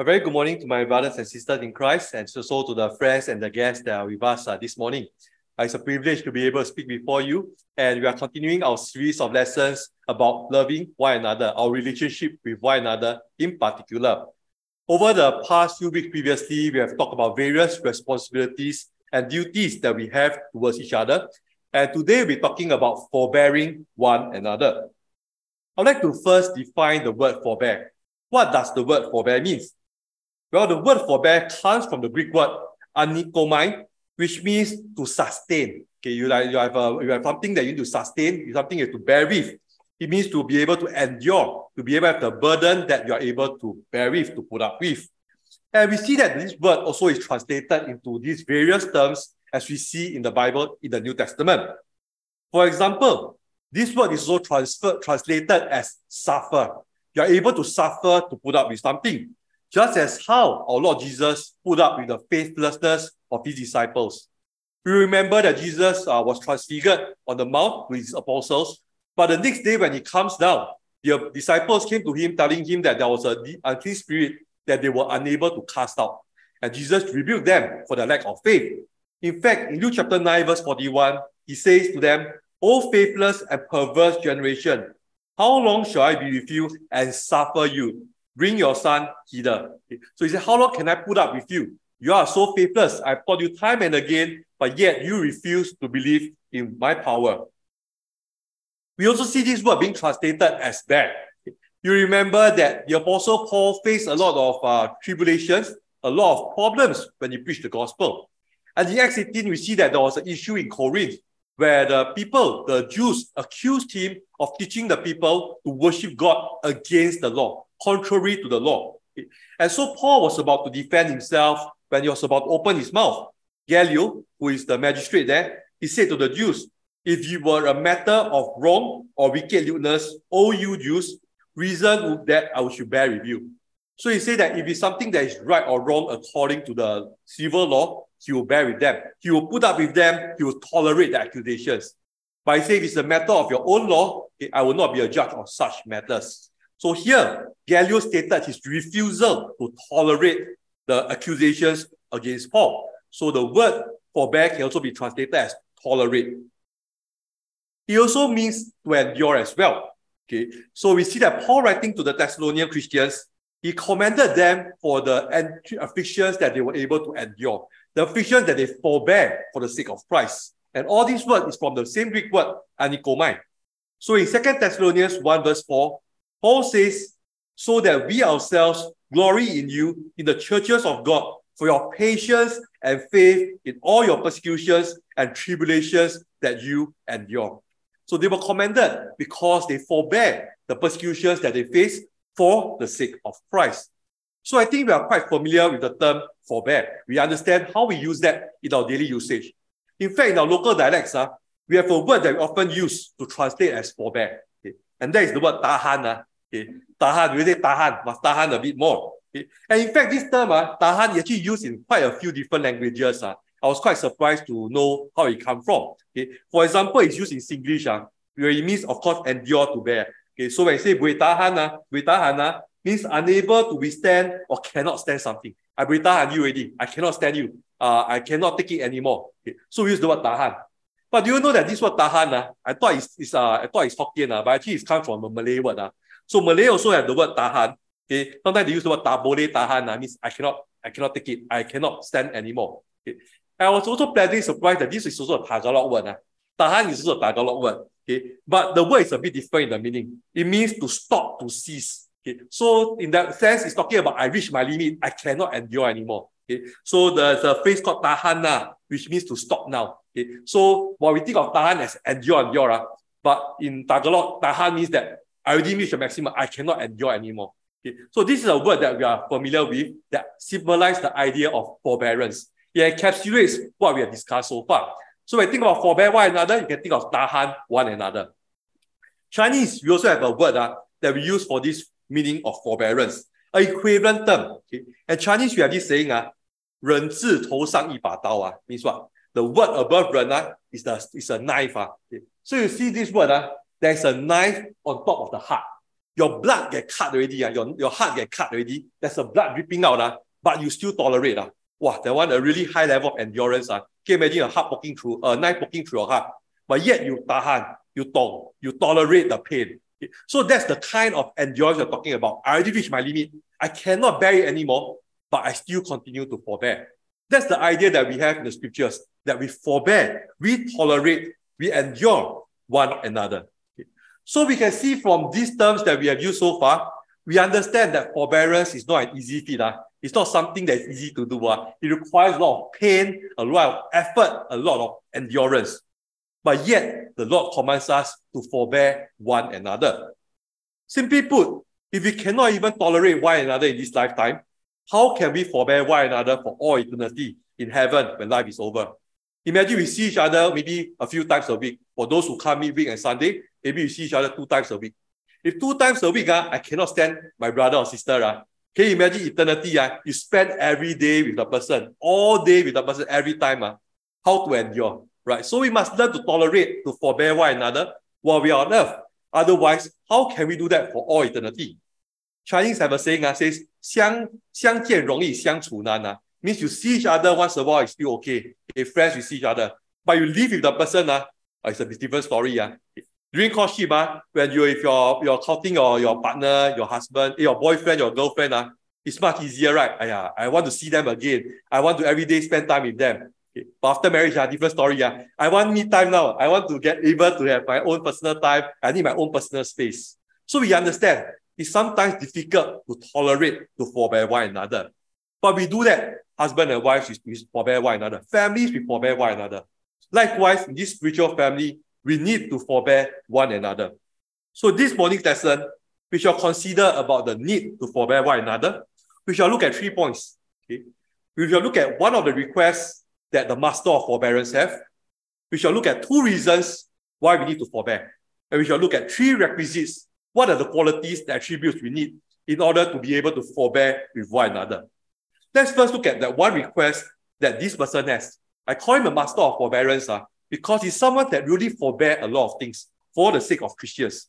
A very good morning to my brothers and sisters in Christ, and also to the friends and the guests that are with us uh, this morning. Uh, it's a privilege to be able to speak before you, and we are continuing our series of lessons about loving one another, our relationship with one another in particular. Over the past few weeks previously, we have talked about various responsibilities and duties that we have towards each other. And today we're talking about forbearing one another. I'd like to first define the word forbear. What does the word forbear mean? Well, the word forbear comes from the Greek word anikomai, which means to sustain. Okay, you, like, you, have a, you have something that you need to sustain, something you have to bear with. It means to be able to endure, to be able to have the burden that you are able to bear with, to put up with. And we see that this word also is translated into these various terms as we see in the Bible in the New Testament. For example, this word is also transferred, translated as suffer. You are able to suffer to put up with something, just as how our Lord Jesus put up with the faithlessness of his disciples. We remember that Jesus uh, was transfigured on the mount with his apostles, but the next day when he comes down, the disciples came to him telling him that there was a unclean spirit that they were unable to cast out. And Jesus rebuked them for their lack of faith. In fact, in Luke chapter 9, verse 41, he says to them, O faithless and perverse generation, how long shall I be with you and suffer you? Bring your son hither. So he said, How long can I put up with you? You are so faithless. I've taught you time and again, but yet you refuse to believe in my power. We also see this word being translated as bad. You remember that the Apostle Paul faced a lot of uh, tribulations, a lot of problems when he preached the gospel. And in Acts 18, we see that there was an issue in Corinth where the people, the Jews, accused him of teaching the people to worship God against the law, contrary to the law. And so Paul was about to defend himself when he was about to open his mouth. Gallio, who is the magistrate there, he said to the Jews, If you were a matter of wrong or wickedness, O you Jews, reason that I should bear with you. So he said that if it's something that is right or wrong according to the civil law, he will bear with them. He will put up with them. He will tolerate the accusations. But he if it's a matter of your own law, I will not be a judge of such matters. So here, Gallio stated his refusal to tolerate the accusations against Paul. So the word forbear can also be translated as tolerate. It also means to endure as well. Okay, so we see that Paul writing to the Thessalonian Christians, he commended them for the afflictions that they were able to endure, the afflictions that they forbear for the sake of Christ. And all these words is from the same Greek word, anikomai. So in 2 Thessalonians 1 verse 4, Paul says, so that we ourselves glory in you in the churches of God for your patience and faith in all your persecutions and tribulations that you endure. So they were commended because they forbear the persecutions that they face for the sake of Christ. So I think we are quite familiar with the term forbear. We understand how we use that in our daily usage. In fact, in our local dialects, uh, we have a word that we often use to translate as forbear. Okay? And that is the word tahan. Uh, okay? Tahan, we say tahan, must tahan a bit more. Okay? And in fact, this term, uh, tahan, is actually used in quite a few different languages. Uh. I was quite surprised to know how it come from. Okay, for example, it's used in Singlish, uh, where it means, of course, endure to bear. Okay, so when I say boleh tahan, uh, tahan uh, means unable to withstand or cannot stand something. I boleh tahan you already. I cannot stand you. Uh, I cannot take it anymore. Okay, so we use the word tahan. But do you know that this word tahan, uh, I thought it's, it's uh, I thought it's Hokkien, uh, but actually it's come from a Malay word. Uh. So Malay also have the word tahan. Okay, sometimes they use the word tak boleh tahan, uh, means I cannot, I cannot take it. I cannot stand anymore. Okay. I was also pleasantly surprised that this is also a Tagalog word. Uh. Tahan is also a Tagalog word. Okay. But the word is a bit different in the meaning. It means to stop, to cease. Okay. So in that sense, it's talking about I reach my limit. I cannot endure anymore. Okay. So there's a phrase called tahan na, which means to stop now. Okay. So while we think of tahan as endure, endure, uh, but in Tagalog, tahan means that I already reached the maximum. I cannot endure anymore. Okay. So this is a word that we are familiar with that symbolizes the idea of forbearance. It encapsulates what we have discussed so far. So when you think about forbear one another, you can think of tahan one another. Chinese, we also have a word uh, that we use for this meaning of forbearance, an equivalent term. Okay? And Chinese, we have this saying, uh, 人字头上一把刀, uh, means what? The word above 人 uh, is, the, is a knife. Uh, okay? So you see this word, uh, there's a knife on top of the heart. your blood get cut already, uh, your, your heart get cut already, there's a blood dripping out, uh, but you still tolerate. Uh. Wow, that one a really high level of endurance. Uh. Can you imagine a heart poking through, a knife poking through your heart, but yet you tahan, you tong, you tolerate the pain. So that's the kind of endurance you're talking about. I already reached my limit. I cannot bear it anymore, but I still continue to forbear. That's the idea that we have in the scriptures, that we forbear, we tolerate, we endure one another. So we can see from these terms that we have used so far, we understand that forbearance is not an easy feat. Uh. It's not something that is easy to do. Uh. It requires a lot of pain, a lot of effort, a lot of endurance. But yet, the Lord commands us to forbear one another. Simply put, if we cannot even tolerate one another in this lifetime, how can we forbear one another for all eternity in heaven when life is over? Imagine we see each other maybe a few times a week. For those who come midweek and Sunday, maybe we see each other two times a week. If two times a week, uh, I cannot stand my brother or sister, uh, can you imagine eternity? Uh, you spend every day with the person, all day with the person, every time. Uh, how to endure? right? So we must learn to tolerate, to forbear one another while we are on earth. Otherwise, how can we do that for all eternity? Chinese have a saying that uh, says, 相相见容易相处难 uh, means you see each other once a while, it's still okay. If friends, you see each other. But you live with the person, uh, it's a different story. Uh. During courtship, uh, when you if you're you're courting your, your partner, your husband, your boyfriend, your girlfriend, uh, it's much easier, right? Uh, I want to see them again. I want to every day spend time with them. But after marriage, uh, different story. Uh. I want me time now. I want to get able to have my own personal time. I need my own personal space. So we understand it's sometimes difficult to tolerate to forbear one another. But we do that. Husband and wife, we forbear one another. Families, we forbear one another. Likewise, in this spiritual family, we need to forbear one another. So this morning's lesson, we shall consider about the need to forbear one another. We shall look at three points. Okay? We shall look at one of the requests that the master of forbearance have. We shall look at two reasons why we need to forbear. And we shall look at three requisites. What are the qualities, the attributes we need in order to be able to forbear with one another? Let's first look at that one request that this person has. I call him a master of forbearance uh, because he's someone that really forbear a lot of things for the sake of Christians.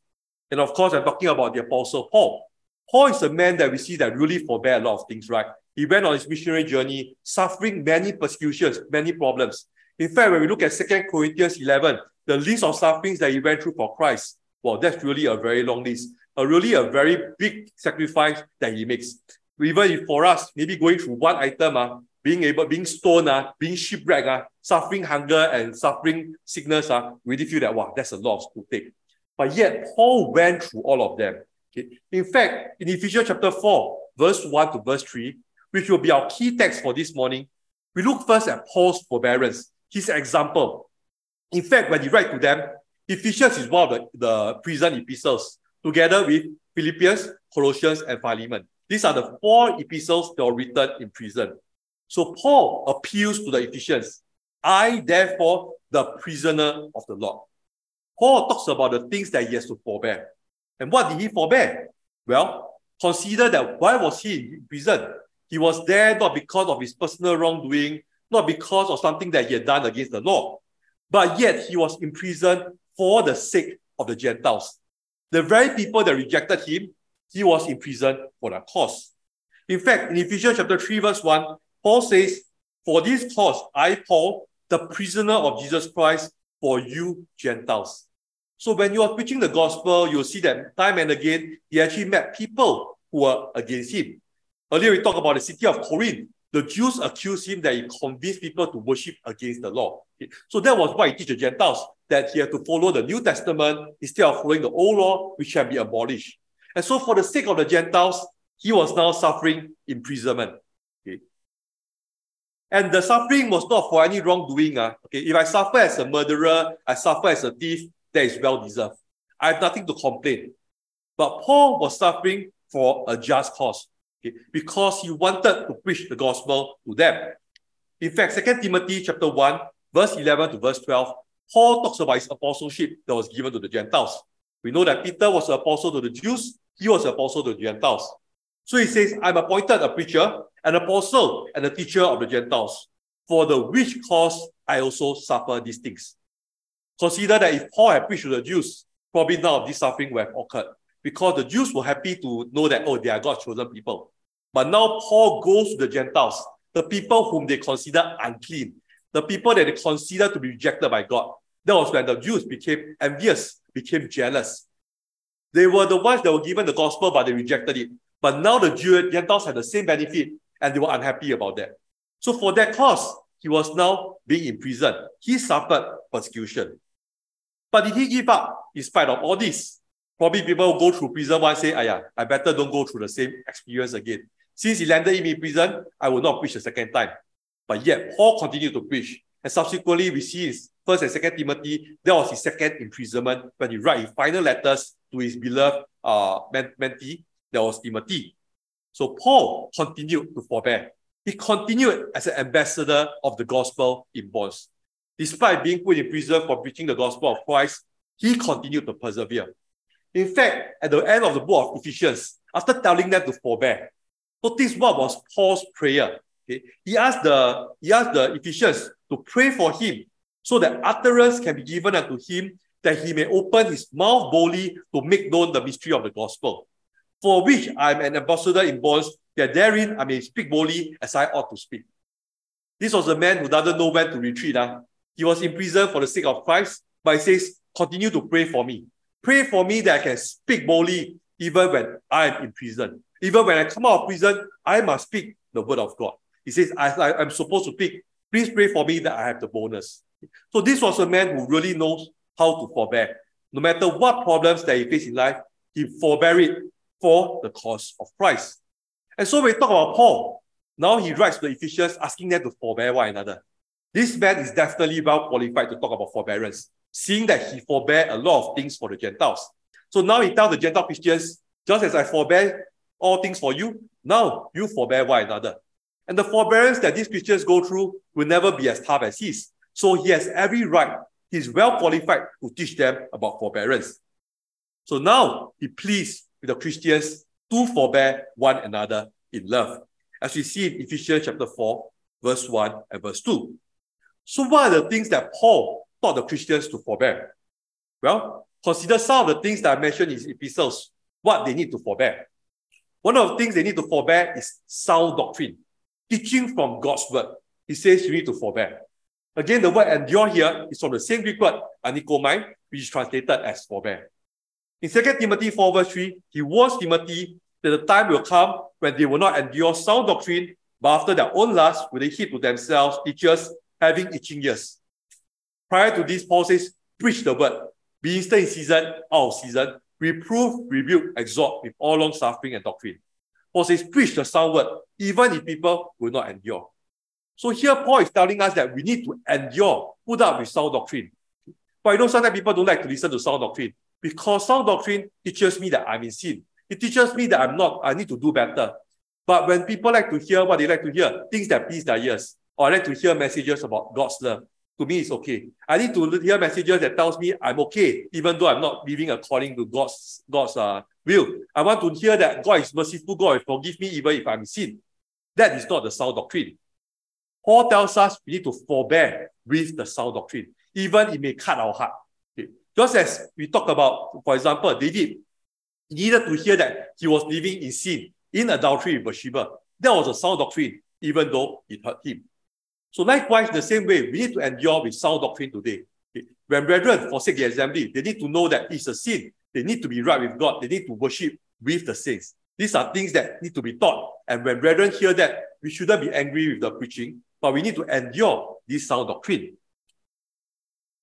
And of course, I'm talking about the Apostle Paul. Paul is a man that we see that really forbear a lot of things, right? He went on his missionary journey, suffering many persecutions, many problems. In fact, when we look at 2 Corinthians 11, the list of sufferings that he went through for Christ, well, that's really a very long list, a really a very big sacrifice that he makes. Even if for us, maybe going through one item, uh, being able, being stoned, uh, being shipwrecked, uh, suffering hunger and suffering sickness, uh, we really feel that, wow, that's a lot to take. But yet, Paul went through all of them. Okay? In fact, in Ephesians chapter 4, verse 1 to verse 3, which will be our key text for this morning, we look first at Paul's forbearance, his example. In fact, when he writes to them, Ephesians is one of the, the prison epistles, together with Philippians, Colossians, and Philemon. These are the four epistles that were written in prison. So Paul appeals to the Ephesians. I, therefore, the prisoner of the Lord. Paul talks about the things that he has to forbear. And what did he forbear? Well, consider that why was he in prison? He was there not because of his personal wrongdoing, not because of something that he had done against the law, but yet he was imprisoned for the sake of the Gentiles. The very people that rejected him, he was imprisoned for that cause. In fact, in Ephesians chapter 3, verse 1, Paul says, For this cause, I, Paul, the prisoner of Jesus Christ, for you Gentiles. So when you are preaching the gospel, you'll see that time and again, he actually met people who were against him. Earlier, we talked about the city of Corinth. The Jews accused him that he convinced people to worship against the law. So that was why he teach the Gentiles that he had to follow the New Testament instead of following the old law, which can be abolished. And so, for the sake of the Gentiles, he was now suffering imprisonment. Okay. And the suffering was not for any wrongdoing. Uh. Okay. If I suffer as a murderer, I suffer as a thief, that is well deserved. I have nothing to complain. But Paul was suffering for a just cause okay, because he wanted to preach the gospel to them. In fact, 2 Timothy chapter 1, verse 11 to verse 12, Paul talks about his apostleship that was given to the Gentiles. We know that Peter was an apostle to the Jews, he was an apostle to the Gentiles. So he says, I'm appointed a preacher, an apostle, and a teacher of the Gentiles, for the which cause I also suffer these things. Consider that if Paul had preached to the Jews, probably none of this suffering would have occurred. Because the Jews were happy to know that, oh, they are God's chosen people. But now Paul goes to the Gentiles, the people whom they consider unclean, the people that they consider to be rejected by God. That was when the Jews became envious, became jealous. They were the ones that were given the gospel, but they rejected it. But now the Jew, Gentiles had the same benefit, and they were unhappy about that. So for that cause, he was now being imprisoned. He suffered persecution. But did he give up in spite of all this? Probably people go through prison one say, I better don't go through the same experience again. Since he landed in prison, I will not preach a second time. But yet, Paul continued to preach. And subsequently, we see his first and second Timothy, that was his second imprisonment when he wrote his final letters to his beloved uh, mentee, that was Timothy. So Paul continued to forbear. He continued as an ambassador of the gospel in bonds. Despite being put in prison for preaching the gospel of Christ, he continued to persevere. In fact, at the end of the book of Ephesians, after telling them to forbear, notice what was Paul's prayer. Okay? He asked the he asked the Ephesians to pray for him so that utterance can be given unto him that he may open his mouth boldly to make known the mystery of the gospel, for which I am an ambassador in bonds, that therein I may speak boldly as I ought to speak. This was a man who doesn't know when to retreat. Uh. He was in prison for the sake of Christ, but he says, continue to pray for me. Pray for me that I can speak boldly even when I am in prison. Even when I come out of prison, I must speak the word of God. He says, I, I, am supposed to speak. Please pray for me that I have the bonus. So this was a man who really knows how to forbear. No matter what problems that he faced in life, he forbear it for the cause of Christ. And so we talk about Paul. Now he writes to the Ephesians asking them to forbear one another. This man is definitely well qualified to talk about forbearance, seeing that he forbear a lot of things for the Gentiles. So now he tells the Gentile Christians, just as I forbear all things for you, now you forbear one another. And the forbearance that these Christians go through will never be as tough as his. So he has every right. He's well qualified to teach them about forbearance. So now he pleads with the Christians to forbear one another in love. As we see in Ephesians chapter 4, verse 1 and verse 2. So what are the things that Paul taught the Christians to forbear? Well, consider some of the things that I mentioned in epistles, what they need to forbear. One of the things they need to forbear is sound doctrine, teaching from God's word. He says you need to forbear. Again, the word endure here is from the same Greek word, anikomai, which is translated as forbear. In 2 Timothy 4, verse 3, he warns Timothy that the time will come when they will not endure sound doctrine, but after their own lust will they heap to themselves teachers having itching ears. Prior to this, Paul says, preach the word, be instant in season, out of season, reprove, rebuke, exhort with all long suffering and doctrine. Paul says, preach the sound word, even if people will not endure. So here Paul is telling us that we need to endure, put up with sound doctrine. But you know, sometimes people don't like to listen to sound doctrine because sound doctrine teaches me that I'm in sin. It teaches me that I'm not, I need to do better. But when people like to hear what they like to hear, things that please their ears, or like to hear messages about God's love, to me it's okay. I need to hear messages that tells me I'm okay, even though I'm not living according to God's God's uh, will. I want to hear that God is merciful, God will forgive me even if I'm sin. That is not the sound doctrine. Paul tells us we need to forbear with the sound doctrine, even it may cut our heart. Okay. Just as we talk about, for example, David needed to hear that he was living in sin, in adultery with Bathsheba. That was a sound doctrine, even though it hurt him. So likewise, the same way, we need to endure with sound doctrine today. When brethren forsake the assembly, they need to know that it's a sin. They need to be right with God. They need to worship with the saints. These are things that need to be taught. And when brethren hear that, we shouldn't be angry with the preaching, but we need to endure this sound doctrine.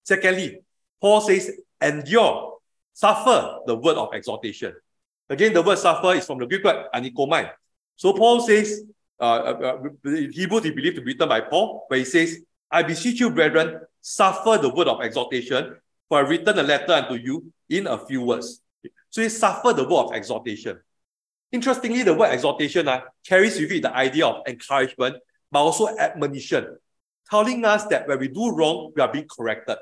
Secondly, Paul says, endure, suffer the word of exhortation. Again, the word suffer is from the Greek word anikomai. So Paul says, uh, uh, uh Hebrews he believed to be written by Paul, where he says, I beseech you, brethren, suffer the word of exhortation, for I written a letter unto you in a few words. So he suffered the word of exhortation. Interestingly, the word exhortation uh, carries with it the idea of encouragement but also admonition, telling us that when we do wrong, we are being corrected.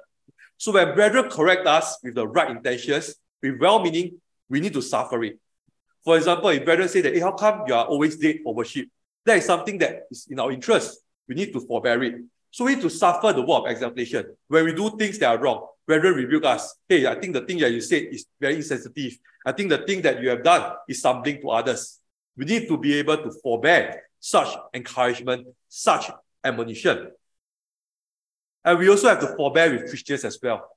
So when brethren correct us with the right intentions, with well-meaning, we need to suffer it. For example, if brethren say that, hey, how come you are always late for worship? That is something that is in our interest. We need to forbear it. So we need to suffer the word of exhortation when we do things that are wrong. brethren rebuke us. Hey, I think the thing that you said is very insensitive. I think the thing that you have done is something to others. We need to be able to forbear such encouragement, such admonition. And we also have to forbear with Christians as well.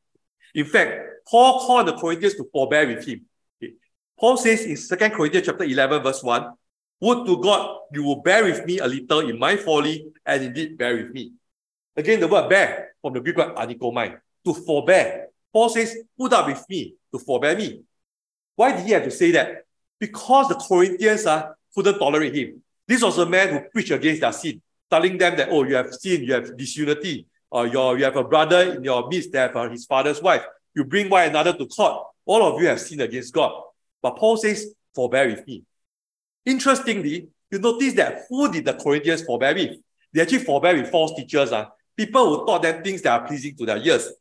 In fact, Paul called the Corinthians to forbear with him. Paul says in 2 Corinthians chapter 11, verse 1, Would to God you will bear with me a little in my folly, and indeed bear with me. Again, the word bear from the Greek word anikomai, to forbear. Paul says, Put up with me, to forbear me. Why did he have to say that? Because the Corinthians uh, couldn't tolerate him. This was a man who preached against their sin, telling them that, oh, you have sin, you have disunity, or your, you have a brother in your midst that have uh, his father's wife. You bring one another to court. All of you have sinned against God. But Paul says, forbear with me. Interestingly, you notice that who did the Corinthians forbear with? They actually forbear with false teachers. Uh, people who taught them things that are pleasing to their ears.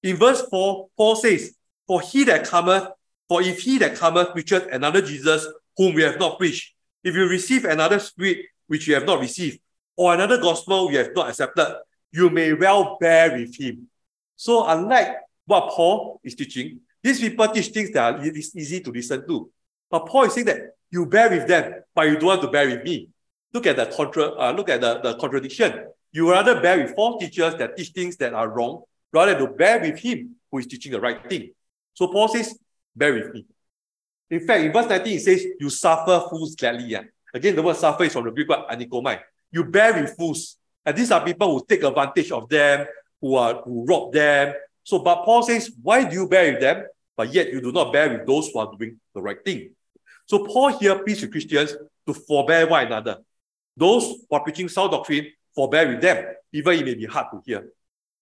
In verse 4, Paul says, For he that cometh, for if he that cometh preacheth another Jesus whom we have not preached, if you receive another spirit which you have not received, or another gospel you have not accepted, you may well bear with him. So, unlike what Paul is teaching, these people teach things that are easy to listen to. But Paul is saying that you bear with them, but you don't want to bear with me. Look at the contra, uh, look at the, the contradiction. You rather bear with false teachers that teach things that are wrong, rather than to bear with him who is teaching the right thing. So Paul says, bear with me. In fact, in verse 19, it says, You suffer fools gladly. Yeah. Again, the word suffer is from the Greek word anikomai. You bear with fools. And these are people who take advantage of them, who are who rob them. So, but Paul says, Why do you bear with them? But yet you do not bear with those who are doing the right thing. So Paul here pleads with Christians to forbear one another. Those who are preaching sound doctrine, forbear with them, even if it may be hard to hear.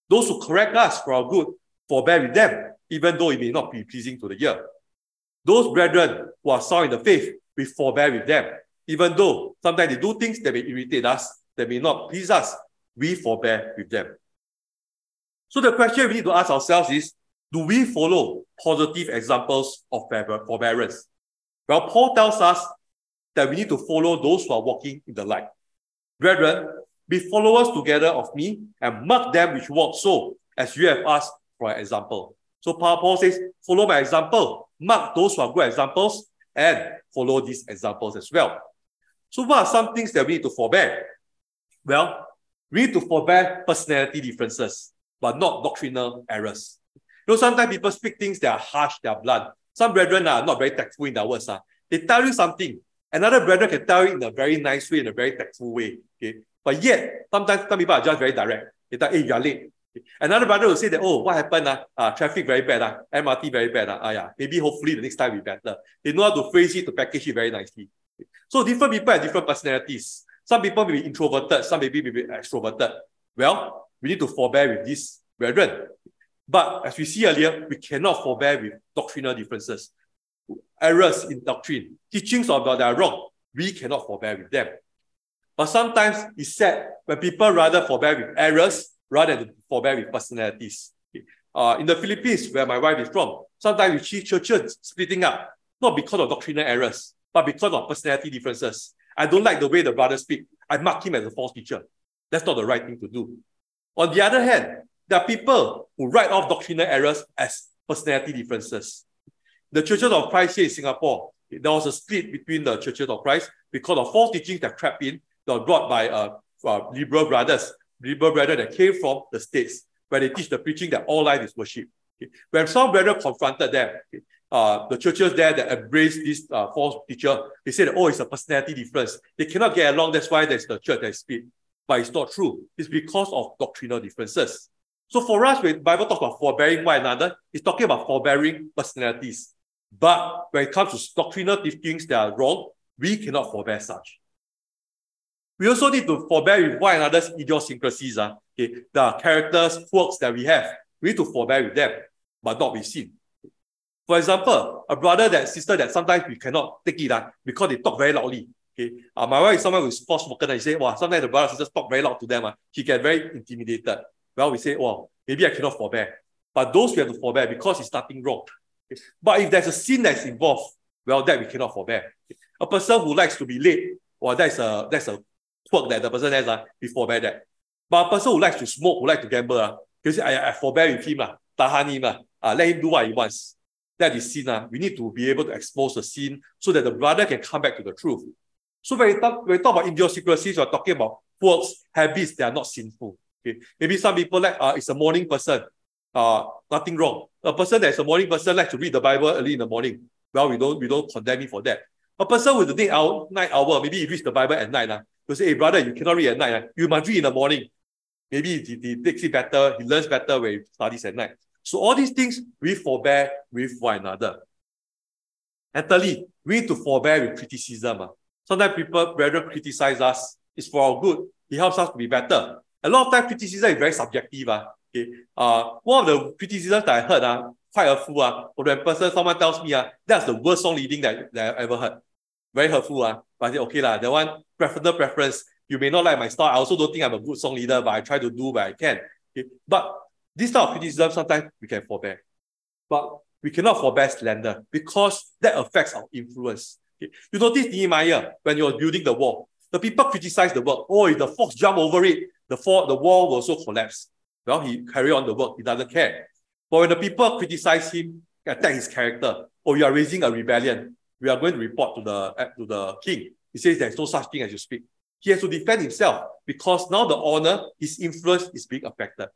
Those who correct us for our good, forbear with them, even though it may not be pleasing to the ear. Those brethren who are sound in the faith, we forbear with them. Even though sometimes they do things that may irritate us, that may not please us, we forbear with them. So the question we need to ask ourselves is, do we follow positive examples of forbearance? Well, Paul tells us that we need to follow those who are walking in the light. Brethren, be followers together of me and mark them which walk so, as you have asked for an example. So Paul says, follow my example, mark those who are good examples, and follow these examples as well. So what are some things that we need to forbear? Well, we need to forbear personality differences, but not doctrinal errors. You know, sometimes people speak things that are harsh, they are blunt. Some brethren are not very tactful in their words. Uh. They tell you something. Another brethren can tell you in a very nice way, in a very tactful way. Okay. But yet, sometimes some people are just very direct. They tell, hey, you are late. Another brother will say that, oh, what happened? Uh? Uh, traffic very bad, uh, MRT very bad. Uh, uh, yeah. Maybe hopefully the next time will be better. They know how to phrase it, to package it very nicely. So different people have different personalities. Some people may be introverted, some maybe may be extroverted. Well, we need to forbear with these brethren. But as we see earlier, we cannot forbear with doctrinal differences. Errors in doctrine, teachings about that are wrong, we cannot forbear with them. But sometimes it's sad when people rather forbear with errors rather than forbear with personalities. Uh, in the Philippines, where my wife is from, sometimes we see churches splitting up, not because of doctrinal errors, but because of personality differences. I don't like the way the brother speak. I mark him as a false teacher. That's not the right thing to do. On the other hand, there are people who write off doctrinal errors as personality differences. The churches of Christ here in Singapore, there was a split between the churches of Christ because of false teachings that crept in that were brought by uh, uh, liberal brothers liberal brethren that came from the States, where they teach the preaching that all life is worship. Okay. When some brethren confronted them, okay, uh, the churches there that embrace this uh, false teacher, they said, oh, it's a personality difference. They cannot get along. That's why there's the church that split. But it's not true. It's because of doctrinal differences. So for us, when Bible talks about forbearing one another, it's talking about forbearing personalities. But when it comes to doctrinal things that are wrong, we cannot forbear such. We also need to forbear with one another's idiosyncrasies, uh, okay, the characters, quirks that we have. We need to forbear with them, but not with sin. For example, a brother that sister that sometimes we cannot take it uh, because they talk very loudly. Okay. Uh, my wife is someone who is force spoken and he say, wow, sometimes the brother sisters talk very loud to them. Uh, he get very intimidated. Well, we say, well, maybe I cannot forbear. But those we have to forbear because it's nothing wrong. But if there's a sin that's involved, well, that we cannot forbear. A person who likes to be late, well, that's a that's a quirk that the person has, uh, we forbear that. But a person who likes to smoke, who likes to gamble, uh, you say, I, I forbear with him, uh, tahan him, uh, let him do what he wants. That is sin. Uh. We need to be able to expose the sin so that the brother can come back to the truth. So when we talk, when we talk about idiosyncrasies, we're talking about works, habits that are not sinful. Okay. Maybe some people like uh, it's a morning person. Uh, nothing wrong. A person that's a morning person likes to read the Bible early in the morning. Well, we don't we don't condemn him for that. A person with the night hour, night hour, maybe he reads the Bible at night. Uh, you say, hey brother, you cannot read at night. Uh. You must read in the morning. Maybe he, he takes it better, he learns better when he studies at night. So all these things we forbear with one another. And thirdly, we need to forbear with criticism. Uh. Sometimes people rather criticize us. It's for our good. It helps us to be better. A lot of time criticism is very subjective. Uh. Okay. Uh, one of the criticisms that I heard, uh, quite hurtful. Uh, when person, someone tells me uh, that's the worst song leading that, that I've ever heard. Very hurtful. Uh. But I say, okay, la, that one, personal preference. You may not like my style. I also don't think I'm a good song leader, but I try to do what I can. Okay. But this type of criticism, sometimes we can forbear. But we cannot forbear slander because that affects our influence. Okay. You notice Nehemiah when you are building the wall. The people criticize the work. Oh, if the fox jump over it, the, fall, the wall will also collapse. Well, he carry on the work. He doesn't care. But when the people criticize him, attack his character, oh, you are raising a rebellion. We are going to report to the, uh, to the king. He says there's no such thing as you speak. He has to defend himself because now the honor, his influence is being affected.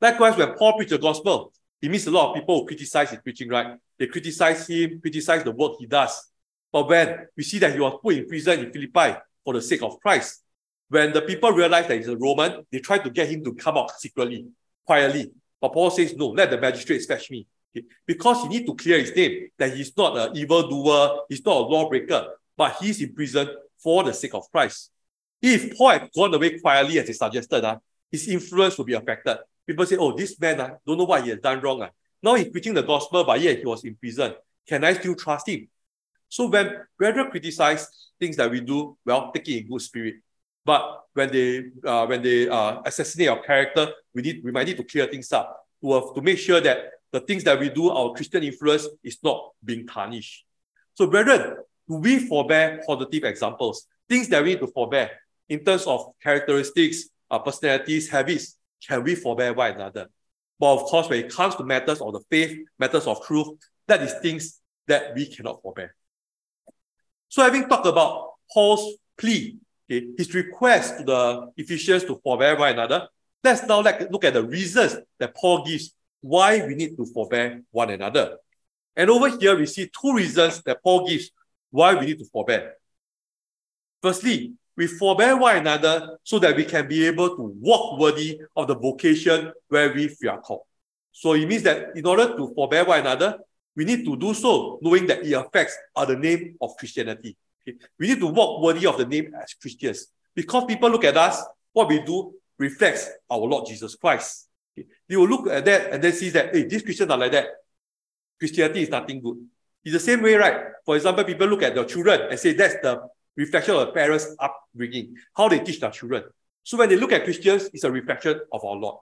Likewise, when Paul preached the gospel, he meets a lot of people who criticize his preaching, right? They criticize him, criticize the work he does. But when we see that he was put in prison in Philippi for the sake of Christ, when the people realize that he's a Roman, they try to get him to come out secretly, quietly. But Paul says, no, let the magistrates fetch me. Okay? Because he need to clear his name, that he's not an evildoer, he's not a lawbreaker, but he's in prison for the sake of Christ. If Paul had gone away quietly as he suggested, uh, his influence would be affected. People say, oh, this man uh, don't know what he has done wrong. Uh. Now he's preaching the gospel, but yet he was in prison. Can I still trust him? So when brethren criticize things that we do, well, take it in good spirit. But when they uh, when they uh, assassinate our character, we need we might need to clear things up to, uh, to make sure that the things that we do, our Christian influence is not being tarnished. So, brethren, do we forbear positive examples? Things that we need to forbear in terms of characteristics, uh, personalities, habits, can we forbear one another? But of course, when it comes to matters of the faith, matters of truth, that is things that we cannot forbear. So having talked about Paul's plea, okay, his request to the Ephesians to forbear one another, let's now look at the reasons that Paul gives why we need to forbear one another. And over here, we see two reasons that Paul gives why we need to forbear. Firstly, we forbear one another so that we can be able to walk worthy of the vocation where we are called. So it means that in order to forbear one another, we need to do so knowing that it affects the name of Christianity. Okay? We need to walk worthy of the name as Christians. Because people look at us, what we do reflects our Lord Jesus Christ. Okay? They will look at that and then see that, hey, these Christians are like that. Christianity is nothing good. It's the same way, right? For example, people look at their children and say that's the reflection of the parents' upbringing, how they teach their children. So when they look at Christians, it's a reflection of our Lord.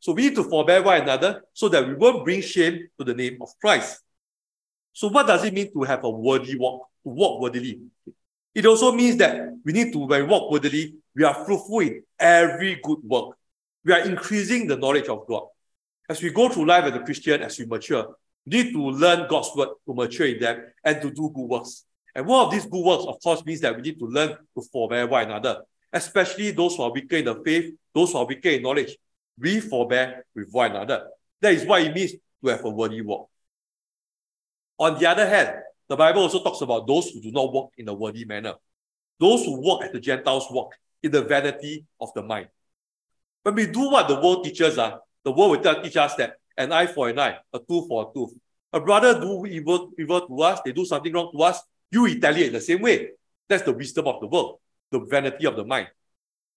So we need to forbear one another so that we won't bring shame to the name of Christ. So what does it mean to have a worthy walk, walk worthily? It also means that we need to, when we walk worthily, we are fruitful in every good work. We are increasing the knowledge of God. As we go through life as a Christian, as we mature, we need to learn God's word to mature in them and to do good works. And one of these good works, of course, means that we need to learn to forbear one another, especially those who are weaker in the faith, those who are weaker in knowledge. We forbear with one another. That is what it means to have a worthy walk. On the other hand, the Bible also talks about those who do not walk in a worthy manner. Those who walk as the Gentiles walk in the vanity of the mind. When we do what the world teaches us, uh, the world will teach us that an eye for an eye, a tooth for a tooth. A brother do evil, evil to us, they do something wrong to us, you retaliate the same way. That's the wisdom of the world, the vanity of the mind.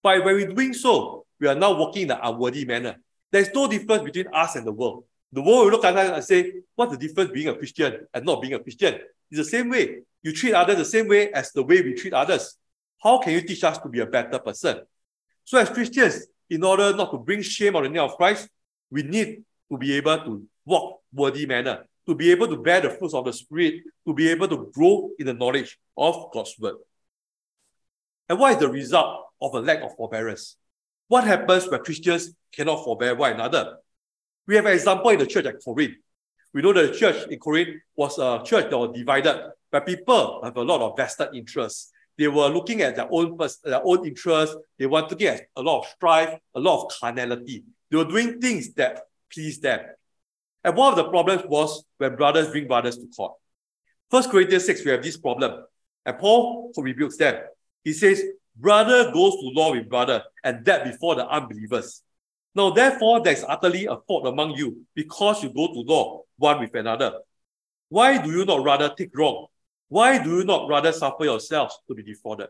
But when we're doing so, we are now walking in an unworthy manner. There's no difference between us and the world. The world will look at us and say, what's the difference being a Christian and not being a Christian? It's the same way. You treat others the same way as the way we treat others. How can you teach us to be a better person? So as Christians, in order not to bring shame on the name of Christ, we need to be able to walk worthy manner to be able to bear the fruits of the Spirit, to be able to grow in the knowledge of God's word. And what is the result of a lack of forbearance? What happens when Christians cannot forbear one another? We have an example in the church at Corinth. We know the church in Corinth was a church that was divided, but people have a lot of vested interests. They were looking at their own their own interests. They were looking at a lot of strife, a lot of carnality. They were doing things that pleased them. And one of the problems was when brothers bring brothers to court. First Corinthians 6, we have this problem. And Paul rebukes them. He says, Brother goes to law with brother, and that before the unbelievers. Now, therefore, there is utterly a fault among you, because you go to law one with another. Why do you not rather take wrong? Why do you not rather suffer yourselves to be defrauded?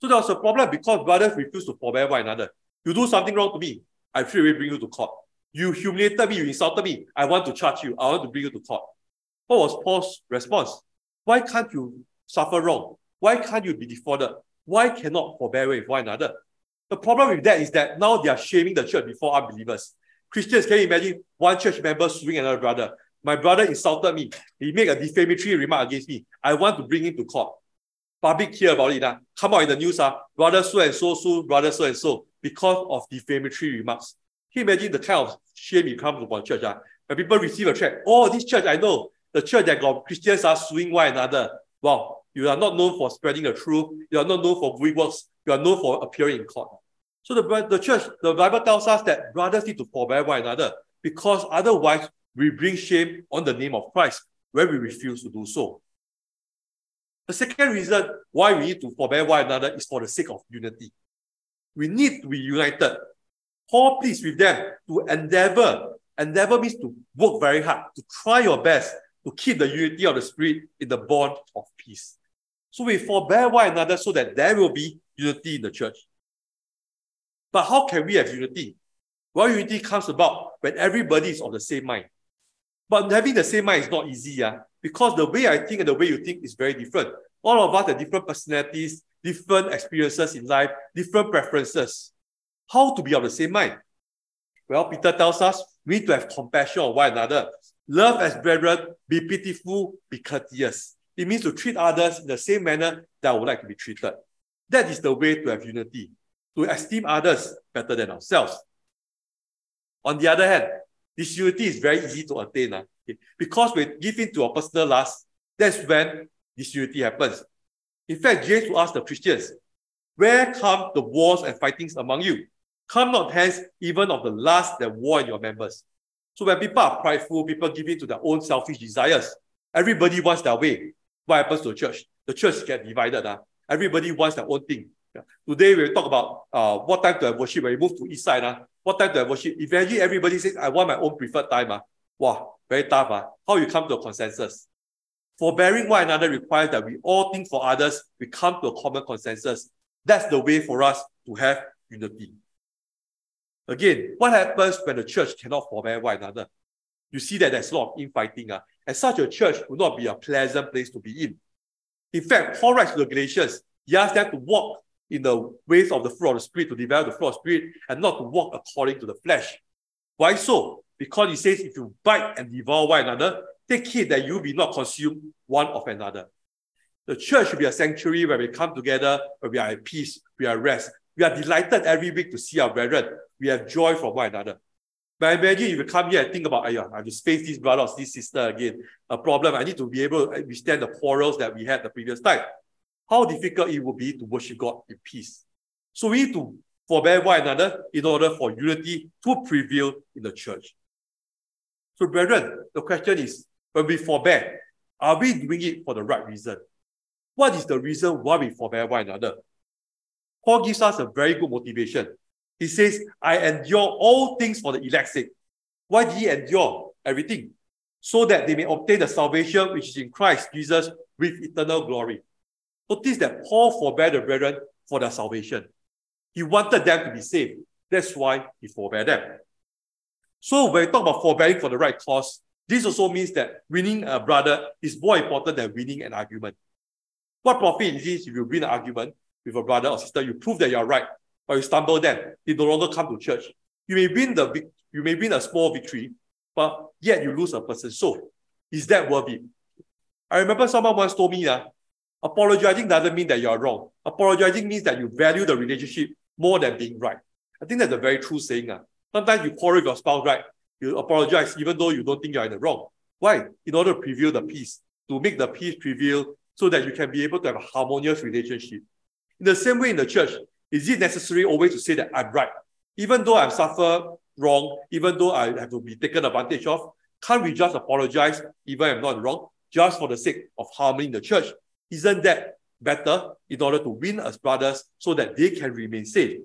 So there was a problem because brothers refuse to forbear one another. You do something wrong to me, I straight away bring you to court. You humiliated me, you insulted me. I want to charge you. I want to bring you to court. What was Paul's response? Why can't you suffer wrong? Why can't you be defrauded? Why cannot forbear with one another? The problem with that is that now they are shaming the church before unbelievers. Christians, can you imagine one church member suing another brother? My brother insulted me. He made a defamatory remark against me. I want to bring him to court. Public hear about it. Uh. Come out in the news. Uh, brother so and so sue brother so and so because of defamatory remarks. Can you imagine the kind of shame it comes upon church? Uh? When people receive a check, oh, this church I know, the church that got Christians are suing one another. Wow, you are not known for spreading the truth. You are not known for good works. You are known for appearing in court. So the, the church, the Bible tells us that brothers need to forbear one another because otherwise we bring shame on the name of Christ when we refuse to do so. The second reason why we need to forbear one another is for the sake of unity. We need to be united. Paul pleads with them to endeavor. Endeavor means to work very hard, to try your best to keep the unity of the Spirit in the bond of peace. So we forbear one another so that there will be unity in the church. But how can we have unity? Well, unity comes about when everybody is of the same mind. But having the same mind is not easy, yeah? because the way I think and the way you think is very different. All of us have different personalities, different experiences in life, different preferences. How to be of the same mind? Well, Peter tells us we need to have compassion on one another. Love as brethren, be pitiful, be courteous. It means to treat others in the same manner that I would like to be treated. That is the way to have unity, to esteem others better than ourselves. On the other hand, this is very easy to attain. Uh, okay? Because we give in to our personal lust, that's when this happens. In fact, James will ask the Christians, Where come the wars and fightings among you? Come not hence even of the lust that war in your members. So when people are prideful, people give in to their own selfish desires. Everybody wants their way. What happens to the church? The church get divided. Uh. Everybody wants their own thing. Yeah. Today we'll talk about uh, what time to have worship. When we move to east side, uh, what time to have worship? Eventually everybody says, I want my own preferred time. Uh. Wow, very tough. Uh. How you come to a consensus? Forbearing one another requires that we all think for others, we come to a common consensus. That's the way for us to have unity. Again, what happens when the church cannot forbear one another? You see that there's a lot of infighting. Uh, and such a church would not be a pleasant place to be in. In fact, Paul writes to the Galatians, he asks them to walk in the ways of the fruit of the Spirit, to develop the fruit of the Spirit, and not to walk according to the flesh. Why so? Because he says, if you bite and devour one another, take heed that you be not consumed one of another. The church should be a sanctuary where we come together, where we are at peace, we are at rest. We are delighted every week to see our brethren. We have joy from one another. But imagine if you come here and think about, I have to face this brother or this sister again, a problem. I need to be able to withstand the quarrels that we had the previous time. How difficult it will be to worship God in peace. So we need to forbear one another in order for unity to prevail in the church. So, brethren, the question is when we forbear, are we doing it for the right reason? What is the reason why we forbear one another? Paul gives us a very good motivation. He says, I endure all things for the elect's sake. Why did he endure everything? So that they may obtain the salvation which is in Christ Jesus with eternal glory. Notice that Paul forbade the brethren for their salvation. He wanted them to be saved. That's why he forbade them. So when we talk about forbearing for the right cause, this also means that winning a brother is more important than winning an argument. What profit is this if you win an argument with a brother or sister, you prove that you're right, but you stumble them, they no longer come to church. You may win the you may win a small victory, but yet you lose a person's soul. Is that worth it? I remember someone once told me that apologizing doesn't mean that you're wrong. Apologizing means that you value the relationship more than being right. I think that's a very true saying. Uh. Sometimes you quarrel with your spouse, right? You apologize even though you don't think you're in the wrong. Why? In order to prevail the peace, to make the peace prevail so that you can be able to have a harmonious relationship. In the same way in the church, is it necessary always to say that I'm right? Even though I've suffered wrong, even though I have to be taken advantage of, can't we just apologize even if I'm not wrong, just for the sake of harmony in the church? Isn't that better in order to win as brothers so that they can remain safe?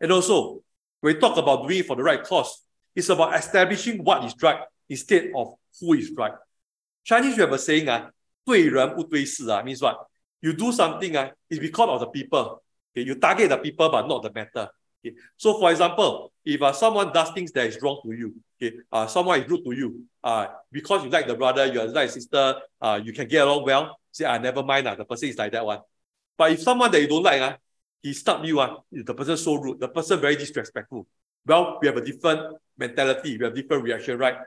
And also, when we talk about doing it for the right cause, it's about establishing what is right instead of who is right. Chinese we have a saying, uh, 对人不对事, uh, means what? You do something, uh, it's because of the people. Okay? You target the people, but not the matter. Okay? So, for example, if uh, someone does things that is wrong to you, okay, uh, someone is rude to you, uh, because you like the brother, you like sister, uh, you can get along well, say, ah, never mind, uh, the person is like that one. But if someone that you don't like, uh, he stop you, uh, the person so rude, the person very disrespectful. Well, we have a different mentality, we have different reaction, right?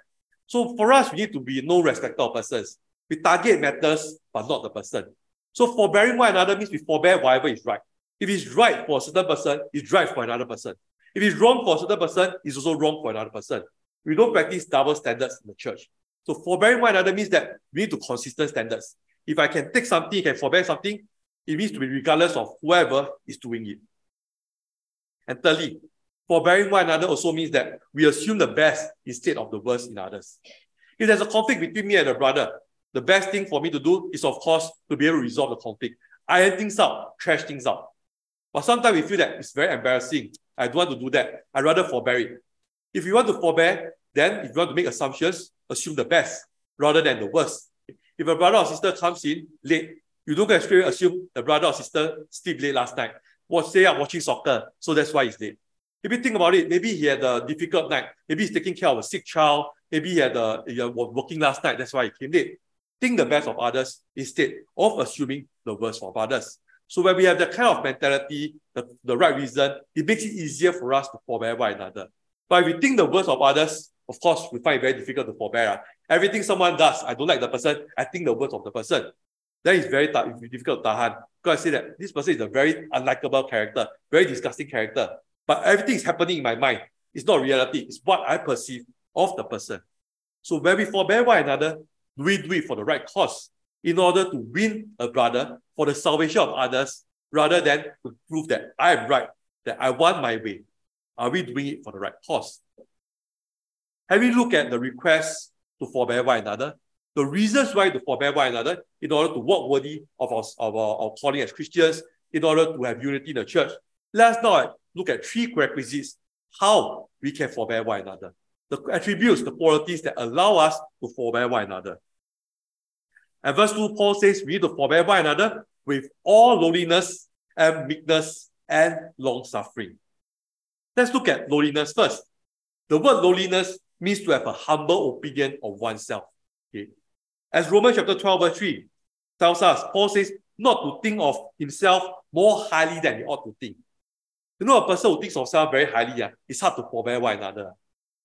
So for us, we need to be no respecter of persons. We target matters, but not the person. So forbearing one another means we forbear whatever is right. If it's right for a certain person, it's right for another person. If it's wrong for a certain person, it's also wrong for another person. We don't practice double standards in the church. So forbearing one another means that we need to consistent standards. If I can take something, I can forbear something, it means to be regardless of whoever is doing it. And thirdly, forbearing one another also means that we assume the best instead of the worst in others. If there's a conflict between me and a brother, the best thing for me to do is, of course, to be able to resolve the conflict. Iron things out, trash things out. But sometimes we feel that it's very embarrassing. I don't want to do that. I'd rather forbear it. If you want to forbear, then if you want to make assumptions, assume the best rather than the worst. If a brother or sister comes in late, you don't get straight assume the brother or sister sleep late last night. Watch, stay up watching soccer, so that's why he's late. If you think about it, maybe he had a difficult night. Maybe he's taking care of a sick child. Maybe he had a, he was working last night. That's why he came late think the best of others instead of assuming the worst of others. So when we have that kind of mentality, the, the right reason, it makes it easier for us to forbear one another. But if we think the worst of others, of course, we find it very difficult to forbear. Ah. Everything someone does, I don't like the person, I think the worst of the person. That is very difficult to tahan. Because I say that this person is a very unlikable character, very disgusting character. But everything is happening in my mind. It's not reality. It's what I perceive of the person. So when we forbear one another, we do it for the right cause in order to win a brother for the salvation of others rather than to prove that I am right, that I want my way. Are we doing it for the right cause? Have we looked at the requests to forbear one another? The reasons why to forbear one another in order to walk worthy of our, of our, our calling as Christians, in order to have unity in the church. Let's now look at three prerequisites how we can forbear one another. The attributes, the qualities that allow us to forbear one another. And verse 2, Paul says we need to forbear one another with all lowliness and meekness and long suffering. Let's look at lowliness first. The word lowliness means to have a humble opinion of oneself. Okay. As Romans chapter 12, verse 3 tells us, Paul says, not to think of himself more highly than he ought to think. You know, a person who thinks of himself very highly, yeah, it's hard to forbear one another.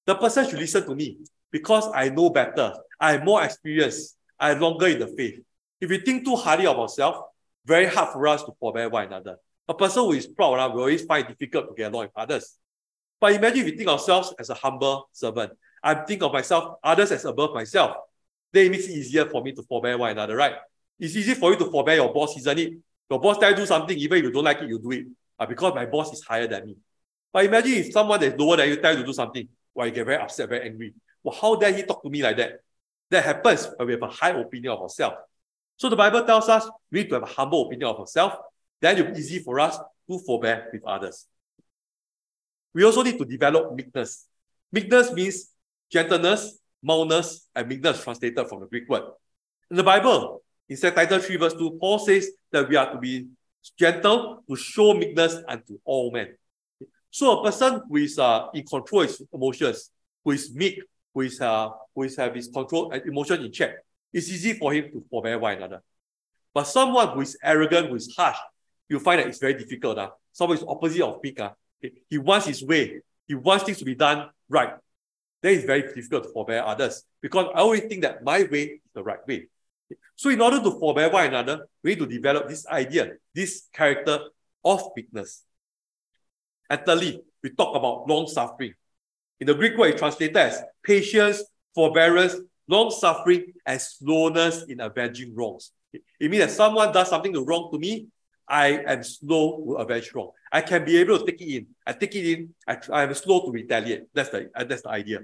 The person should listen to me because I know better. I am more experienced. I longer in the faith. If we think too highly of ourselves, very hard for us to forbear one another. A person who is proud uh, will always find it difficult to get along with others. But imagine if we think ourselves as a humble servant. I think of myself, others as above myself. Then it makes it easier for me to forbear one another, right? It's easy for you to forbear your boss, isn't it? Your boss tell you do something, even if you don't like it, you do it. Uh, because my boss is higher than me. But imagine if someone that's lower than you tell you to do something, why you get very upset, very angry. Well, how dare he talk to me like that? That happens when we have a high opinion of ourselves. So the Bible tells us we need to have a humble opinion of ourselves. Then be easy for us to forbear with others. We also need to develop meekness. Meekness means gentleness, mildness, and meekness translated from the Greek word. In the Bible, in 2 Titus 3 verse 2, Paul says that we are to be gentle to show meekness unto all men. So a person who is uh, in control of his emotions, who is meek, who is uh, who is have his control and emotion in check, it's easy for him to forbear one another. But someone who is arrogant, who is harsh, you find that it's very difficult. Uh. Someone is opposite of meek. Uh. He wants his way. He wants things to be done right. Then it's very difficult to forbear others because I always think that my way is the right way. So in order to forbear one another, we need to develop this idea, this character of meekness. And thirdly, we talk about long suffering. In the Greek word, it's translated as patience, forbearance, long suffering, and slowness in avenging wrongs. It means that someone does something wrong to me, I am slow to avenge wrong. I can be able to take it in. I take it in. I, I am slow to retaliate. That's the, uh, that's the idea.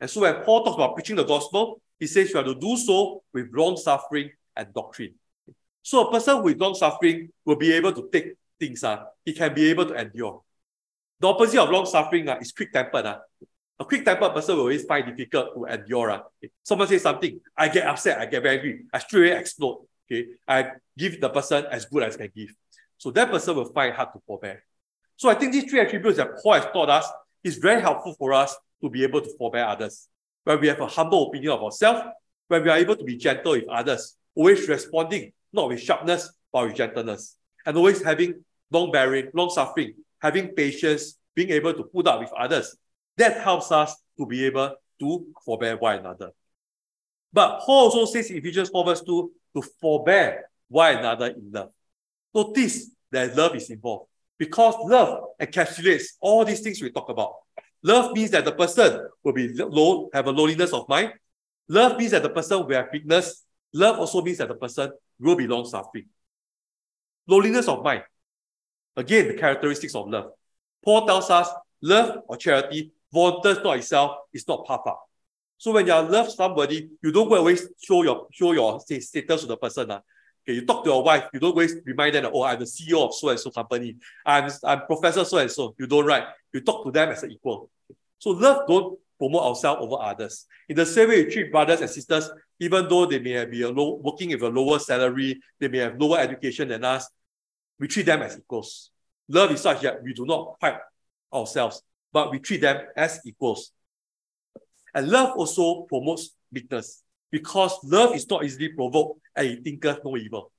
And so when Paul talks about preaching the gospel, he says you have to do so with long suffering and doctrine. So a person with long suffering will be able to take things. Uh, he can be able to endure. The opposite of long suffering uh, is quick tempered. Uh. A quick tempered person will always find difficult to endure. Uh. Someone says something, I get upset, I get very angry, I straight away explode. Okay, I give the person as good as I can give. So that person will find hard to forbear. So I think these three attributes that Paul has taught us is very helpful for us to be able to forbear others. When we have a humble opinion of ourselves, when we are able to be gentle with others, always responding, not with sharpness, but with gentleness, and always having long bearing, long suffering, having patience, being able to put up with others. That helps us to be able to forbear one another. But Paul also says in Ephesians 4 verse 2 to forbear one another in love. Notice that love is involved because love encapsulates all these things we talk about. Love means that the person will be low, have a lowliness of mind. Love means that the person will have meekness. Love also means that the person will be long suffering. Lowliness of mind. Again, the characteristics of love. Paul tells us love or charity, volunteers not itself, is not up. So when you love somebody, you don't always show your show your status to the person. Uh. Okay, you talk to your wife, you don't always remind them, oh, I'm the CEO of so and so company. I'm, I'm Professor so and so. You don't write. You talk to them as an equal. So love don't promote ourselves over others. In the same way, we treat brothers and sisters, even though they may be low, working with a lower salary, they may have lower education than us, we treat them as equals. Love is such that we do not fight ourselves, but we treat them as equals. And love also promotes meekness because love is not easily provoked and it thinketh no evil.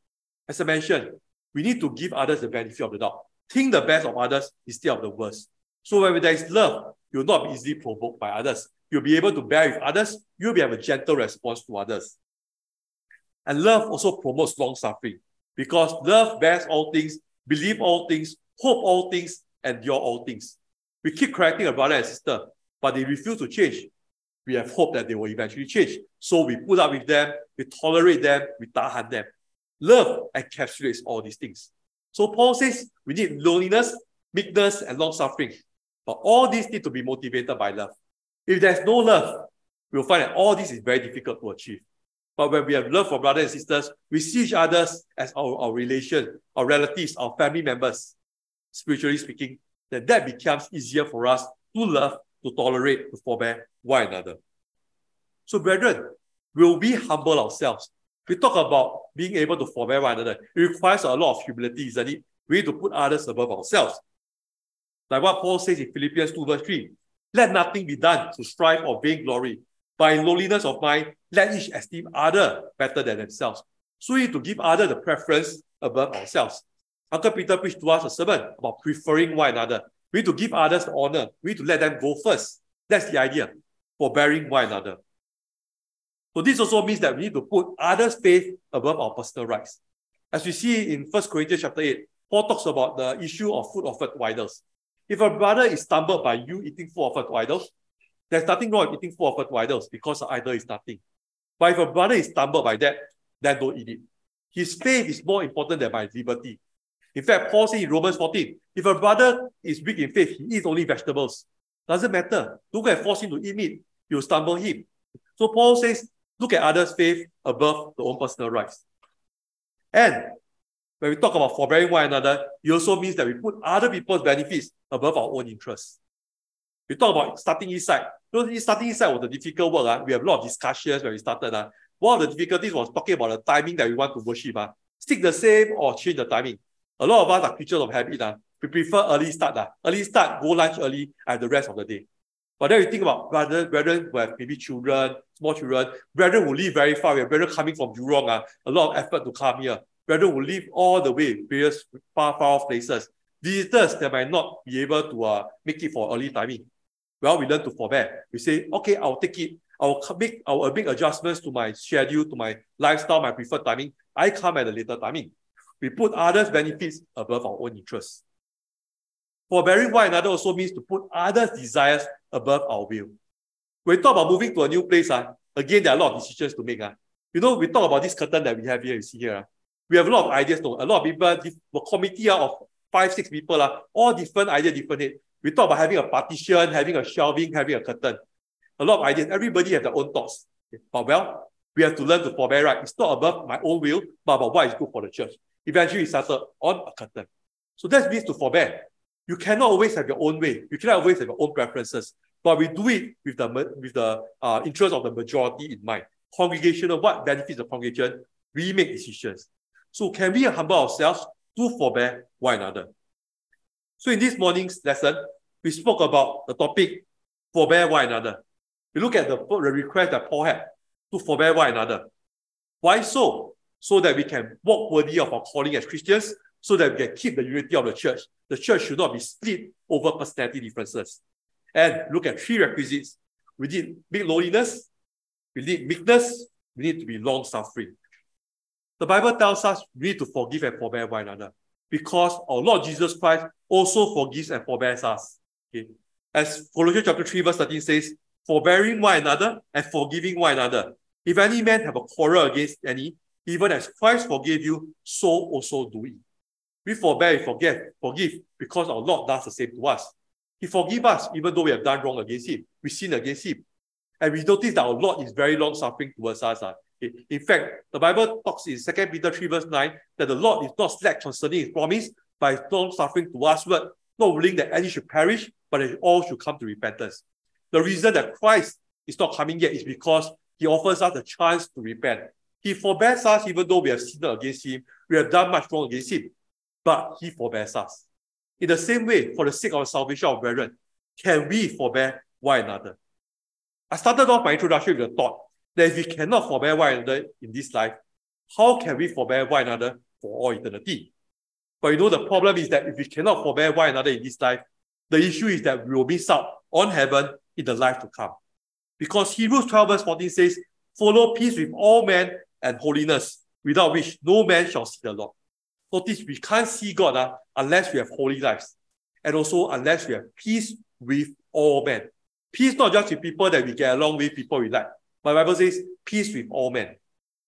As I mentioned, we need to give others the benefit of the doubt. Think the best of others instead of the worst. So when there is love, you'll not be easily provoked by others. You'll be able to bear with others. You'll be have a gentle response to others. And love also promotes long suffering because love bears all things, believe all things, hope all things, and endure all things. We keep correcting a brother and sister, but they refuse to change we have hope that they will eventually change. So we put up with them, we tolerate them, we tahan them. Love encapsulates all these things. So Paul says we need lowliness, meekness, and long suffering. But all these need to be motivated by love. If there's no love, we'll find that all this is very difficult to achieve. But when we have love for brothers and sisters, we see each other as our, our relation, our relatives, our family members, spiritually speaking, then that becomes easier for us to love to tolerate, to forbear one another. So, brethren, will we humble ourselves? We talk about being able to forbear one another. It requires a lot of humility, isn't it? We need to put others above ourselves. Like what Paul says in Philippians 2, verse 3 Let nothing be done to strive or vain glory. By lowliness of mind, let each esteem other better than themselves. So we need to give other the preference above ourselves. Uncle Peter preached to us a sermon about preferring one another. We need to give others the honor. We need to let them go first. That's the idea, for bearing one another. So this also means that we need to put others' faith above our personal rights. As we see in 1 Corinthians chapter 8, Paul talks about the issue of food offered to idols. If a brother is stumbled by you eating food offered to idols, there's nothing wrong with eating food offered idols because the idol is nothing. But if a brother is stumbled by that, then don't eat it. His faith is more important than my liberty. In fact, Paul says in Romans 14, if a brother is weak in faith, he eats only vegetables. Doesn't matter. Don't go and force him to eat meat. You'll stumble him. So Paul says, look at others' faith above the own personal rights. And when we talk about forbearing one another, it also means that we put other people's benefits above our own interests. We talk about starting east side. Know, starting east side was a difficult work. Uh. We have a lot of discussions when we started. Uh. One of the difficulties was talking about the timing that we want to worship. Uh. Stick the same or change the timing. A lot of us are creatures of habit. Uh. We prefer early start. Uh. Early start, go lunch early, and the rest of the day. But then you think about brethren, brethren who have maybe children, small children, brethren who live very far. We have brethren coming from Jurong, uh, a lot of effort to come here. Brethren who live all the way, various far, far off places. Visitors that might not be able to uh, make it for early timing. Well, we learn to forbear. We say, okay, I'll take it. I'll make, I'll make adjustments to my schedule, to my lifestyle, my preferred timing. I come at a later timing. We put others' benefits above our own interests. Forbearing one another also means to put others' desires above our will. When we talk about moving to a new place, uh, again, there are a lot of decisions to make. Uh. You know, we talk about this curtain that we have here, you see here. Uh. We have a lot of ideas, no? a lot of people, a committee uh, of five, six people, uh, all different ideas, different head. We talk about having a partition, having a shelving, having a curtain. A lot of ideas. Everybody has their own thoughts. But well, we have to learn to forbear right. It's not about my own will, but about what is good for the church. Eventually, it settled on a curtain. So that means to forbear. You cannot always have your own way. You cannot always have your own preferences. But we do it with the with the uh, interest of the majority in mind. Congregational, what benefits the congregation? We make decisions. So can we humble ourselves to forbear one another? So in this morning's lesson, we spoke about the topic forbear one another. We look at the, the request that Paul had to forbear one another. Why so? So that we can walk worthy of our calling as Christians, so that we can keep the unity of the church. The church should not be split over personality differences. And look at three requisites. We need big we need meekness, we need to be long suffering. The Bible tells us we need to forgive and forbear one another because our Lord Jesus Christ also forgives and forbears us. Okay. As Colossians chapter 3, verse 13 says, forbearing one another and forgiving one another. If any man have a quarrel against any, even as Christ forgave you, so also do it. We forbear, we forgive, forgive, because our Lord does the same to us. He forgive us, even though we have done wrong against him. We sin against him. And we notice that our Lord is very long suffering towards us. Uh. In fact, the Bible talks in 2 Peter 3, verse 9, that the Lord is not slack concerning his promise, but is long suffering to us, not willing that any should perish, but that all should come to repentance. The reason that Christ is not coming yet is because he offers us a chance to repent. He forbears us even though we have sinned against him, we have done much wrong against him, but he forbears us. In the same way, for the sake of salvation of brethren, can we forbear one another? I started off my introduction with the thought that if we cannot forbear one another in this life, how can we forbear one another for all eternity? But you know, the problem is that if we cannot forbear one another in this life, the issue is that we will miss out on heaven in the life to come. Because Hebrews 12 verse 14 says, Follow peace with all men and holiness, without which no man shall see the Lord. Notice we can't see God uh, unless we have holy lives. And also unless we have peace with all men. Peace not just with people that we get along with, people we like. My Bible says peace with all men.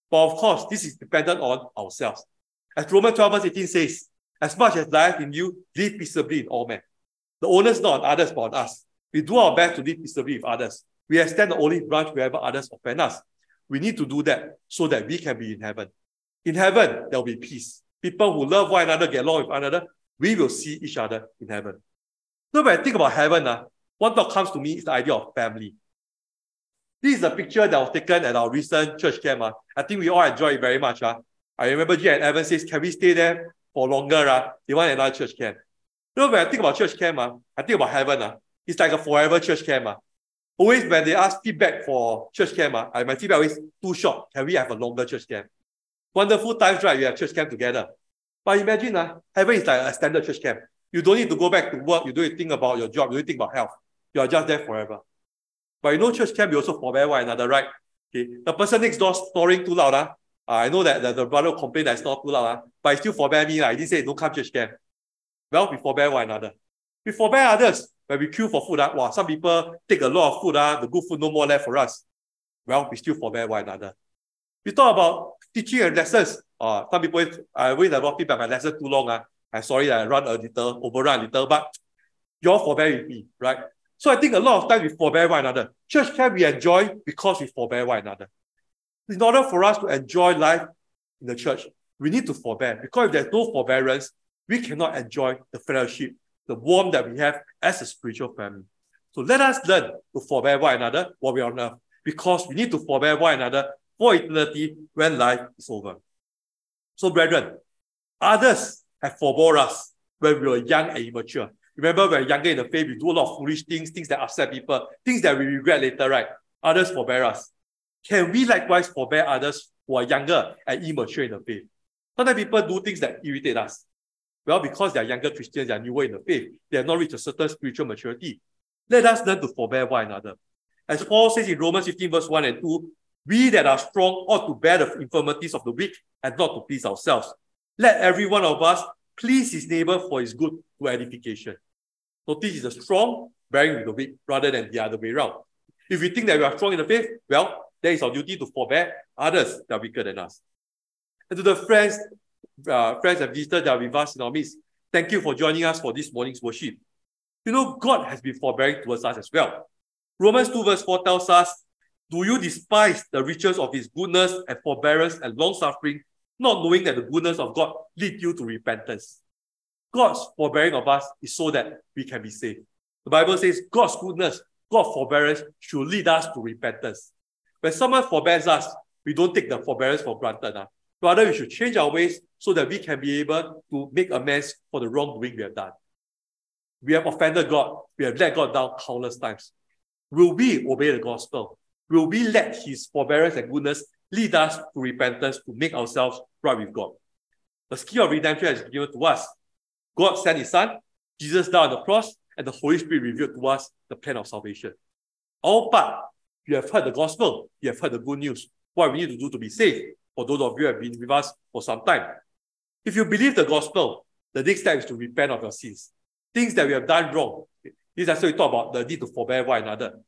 But of course, this is dependent on ourselves. As Romans 12 verse 18 says, as much as life in you, live peaceably in all men. The onus not on others, but on us. We do our best to live peaceably with others. We extend the olive branch wherever others offend us. We need to do that so that we can be in heaven. In heaven, there will be peace. People who love one another, get along with one another, we will see each other in heaven. So when I think about heaven, uh, one thought comes to me is the idea of family. This is a picture that was taken at our recent church camp. Uh. I think we all enjoyed it very much. Uh. I remember G and Evan says, can we stay there for longer? Uh? They want another church camp. You know, when I think about church camp, uh, I think about heaven. Uh, it's like a forever church camp. Uh. Always when they ask feedback for church camp, uh, my feedback is too short. Can we have a longer church camp? Wonderful times, right? We have church camp together. But imagine, uh, heaven is like a standard church camp. You don't need to go back to work. You don't need to think about your job. You don't think about health. You are just there forever. But you know, church camp, you also forbear one another, right? Okay. The person next door snoring too loud. Uh, I know that, that the brother complained that it's not too loud, uh, but he still forbear me. Like, he didn't say don't come church camp. Well, we forbear one another. We forbear others. When we queue for food, uh, wow, some people take a lot of food, uh, the good food no more left for us. Well, we still forbear one another. We talk about teaching and lessons. Uh, some people, I wait about feedback my lesson too long. Uh. I'm sorry I run a little, overrun a little, but you all forbear with me, right? So I think a lot of times we forbear one another. Church can we enjoy because we forbear one another. In order for us to enjoy life in the church, we need to forbear. Because if there's no forbearance, we cannot enjoy the fellowship, the warmth that we have as a spiritual family. So let us learn to forbear one another while we are on earth, because we need to forbear one another for eternity when life is over. So, brethren, others have forbore us when we were young and immature. Remember, when younger in the faith, we do a lot of foolish things, things that upset people, things that we regret later, right? Others forbear us. Can we likewise forbear others who are younger and immature in the faith? Sometimes people do things that irritate us. Well, because they are younger Christians, they are newer in the faith, they have not reached a certain spiritual maturity. Let us learn to forbear one another. As Paul says in Romans 15, verse 1 and 2, we that are strong ought to bear the infirmities of the weak and not to please ourselves. Let every one of us please his neighbor for his good to edification. Notice the strong bearing with the weak rather than the other way around. If we think that we are strong in the faith, well, then it's our duty to forbear others that are weaker than us. And to the friends, uh, friends and visitors that are with us in our midst, thank you for joining us for this morning's worship. You know, God has been forbearing towards us as well. Romans 2 verse 4 tells us, Do you despise the riches of his goodness and forbearance and long suffering, not knowing that the goodness of God lead you to repentance? God's forbearing of us is so that we can be saved. The Bible says God's goodness, God's forbearance should lead us to repentance. When someone forbears us, we don't take the forbearance for granted. Uh. Rather, we should change our ways so that we can be able to make amends for the wrongdoing we have done. We have offended God. We have let God down countless times. Will we obey the gospel? Will we let his forbearance and goodness lead us to repentance to make ourselves right with God? The skill of redemption is given to us. God sent his son, Jesus died on the cross, and the Holy Spirit revealed to us the plan of salvation. All but you have heard the gospel, you have heard the good news. What we need to do to be saved, for those of you who have been with us for some time. If you believe the gospel, the next step is to repent of your sins. Things that we have done wrong. This is why we talk about the need to forbear one another.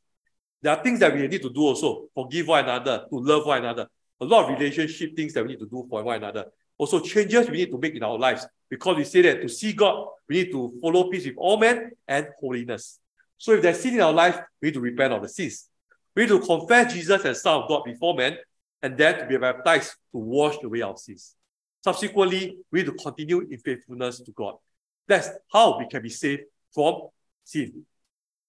There are things that we need to do also. Forgive one another, to love one another. A lot of relationship things that we need to do for one another. Also, changes we need to make in our lives. Because we say that to see God, we need to follow peace with all men and holiness. So if there's sin in our life, we need to repent of the sins. We need to confess Jesus as Son of God before men, and then to be baptized to wash away our sins. Subsequently, we need to continue in faithfulness to God. That's how we can be saved from sin.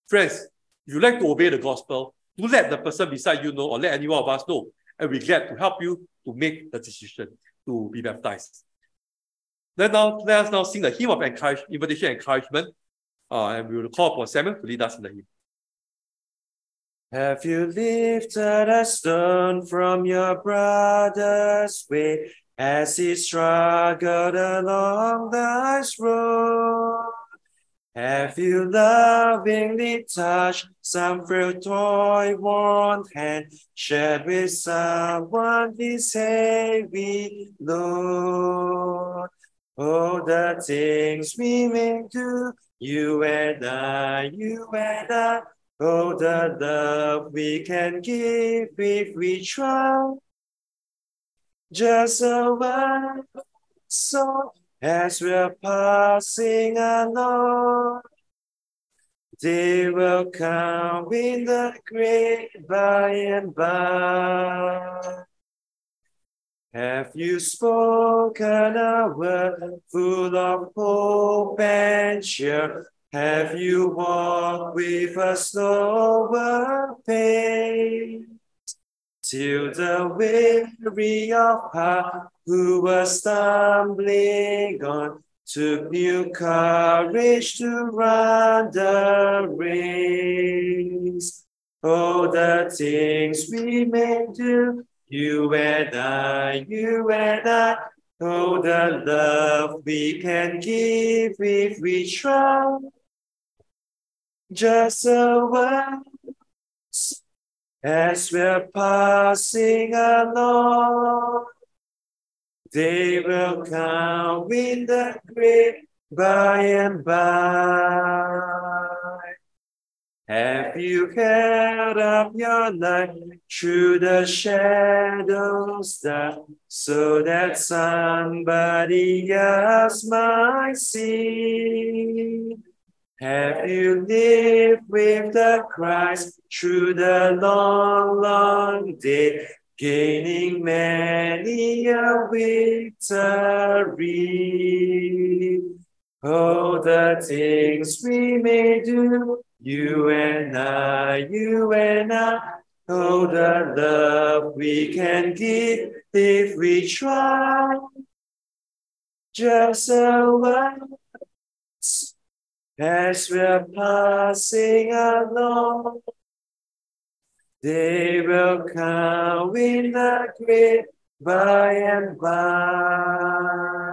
Friends, if you like to obey the gospel, do let the person beside you know or let anyone of us know, and we're glad to help you to make the decision to be baptized. Then now, let us now sing the hymn of encourage, invitation encouragement, uh, and we will call for Samuel to lead us in the hymn. Have you lifted a stone from your brother's way as he struggled along the ice road? Have you lovingly touched some frail toy worn hand, shared with someone his heavy load? Oh, the things we may do, you and I, you and I. Oh, the love we can give if we try. Just a one song as we're passing along. They will come in the great by and by. Have you spoken a word full of hope and cheer? Have you walked with a slower pace? Till the weary of heart who was stumbling on took new courage to run the race. Oh, the things we may do you and I, you and I, oh, the love we can give if we try. Just a word as we're passing along. They will come in the great by and by. Have you held up your light through the shadows that so that somebody else might see? Have you lived with the Christ through the long, long day, gaining many a victory? Oh, the things we may do you and I, you and I, oh, the love we can give if we try. Just a once as we're passing along, they will come in the great by and by.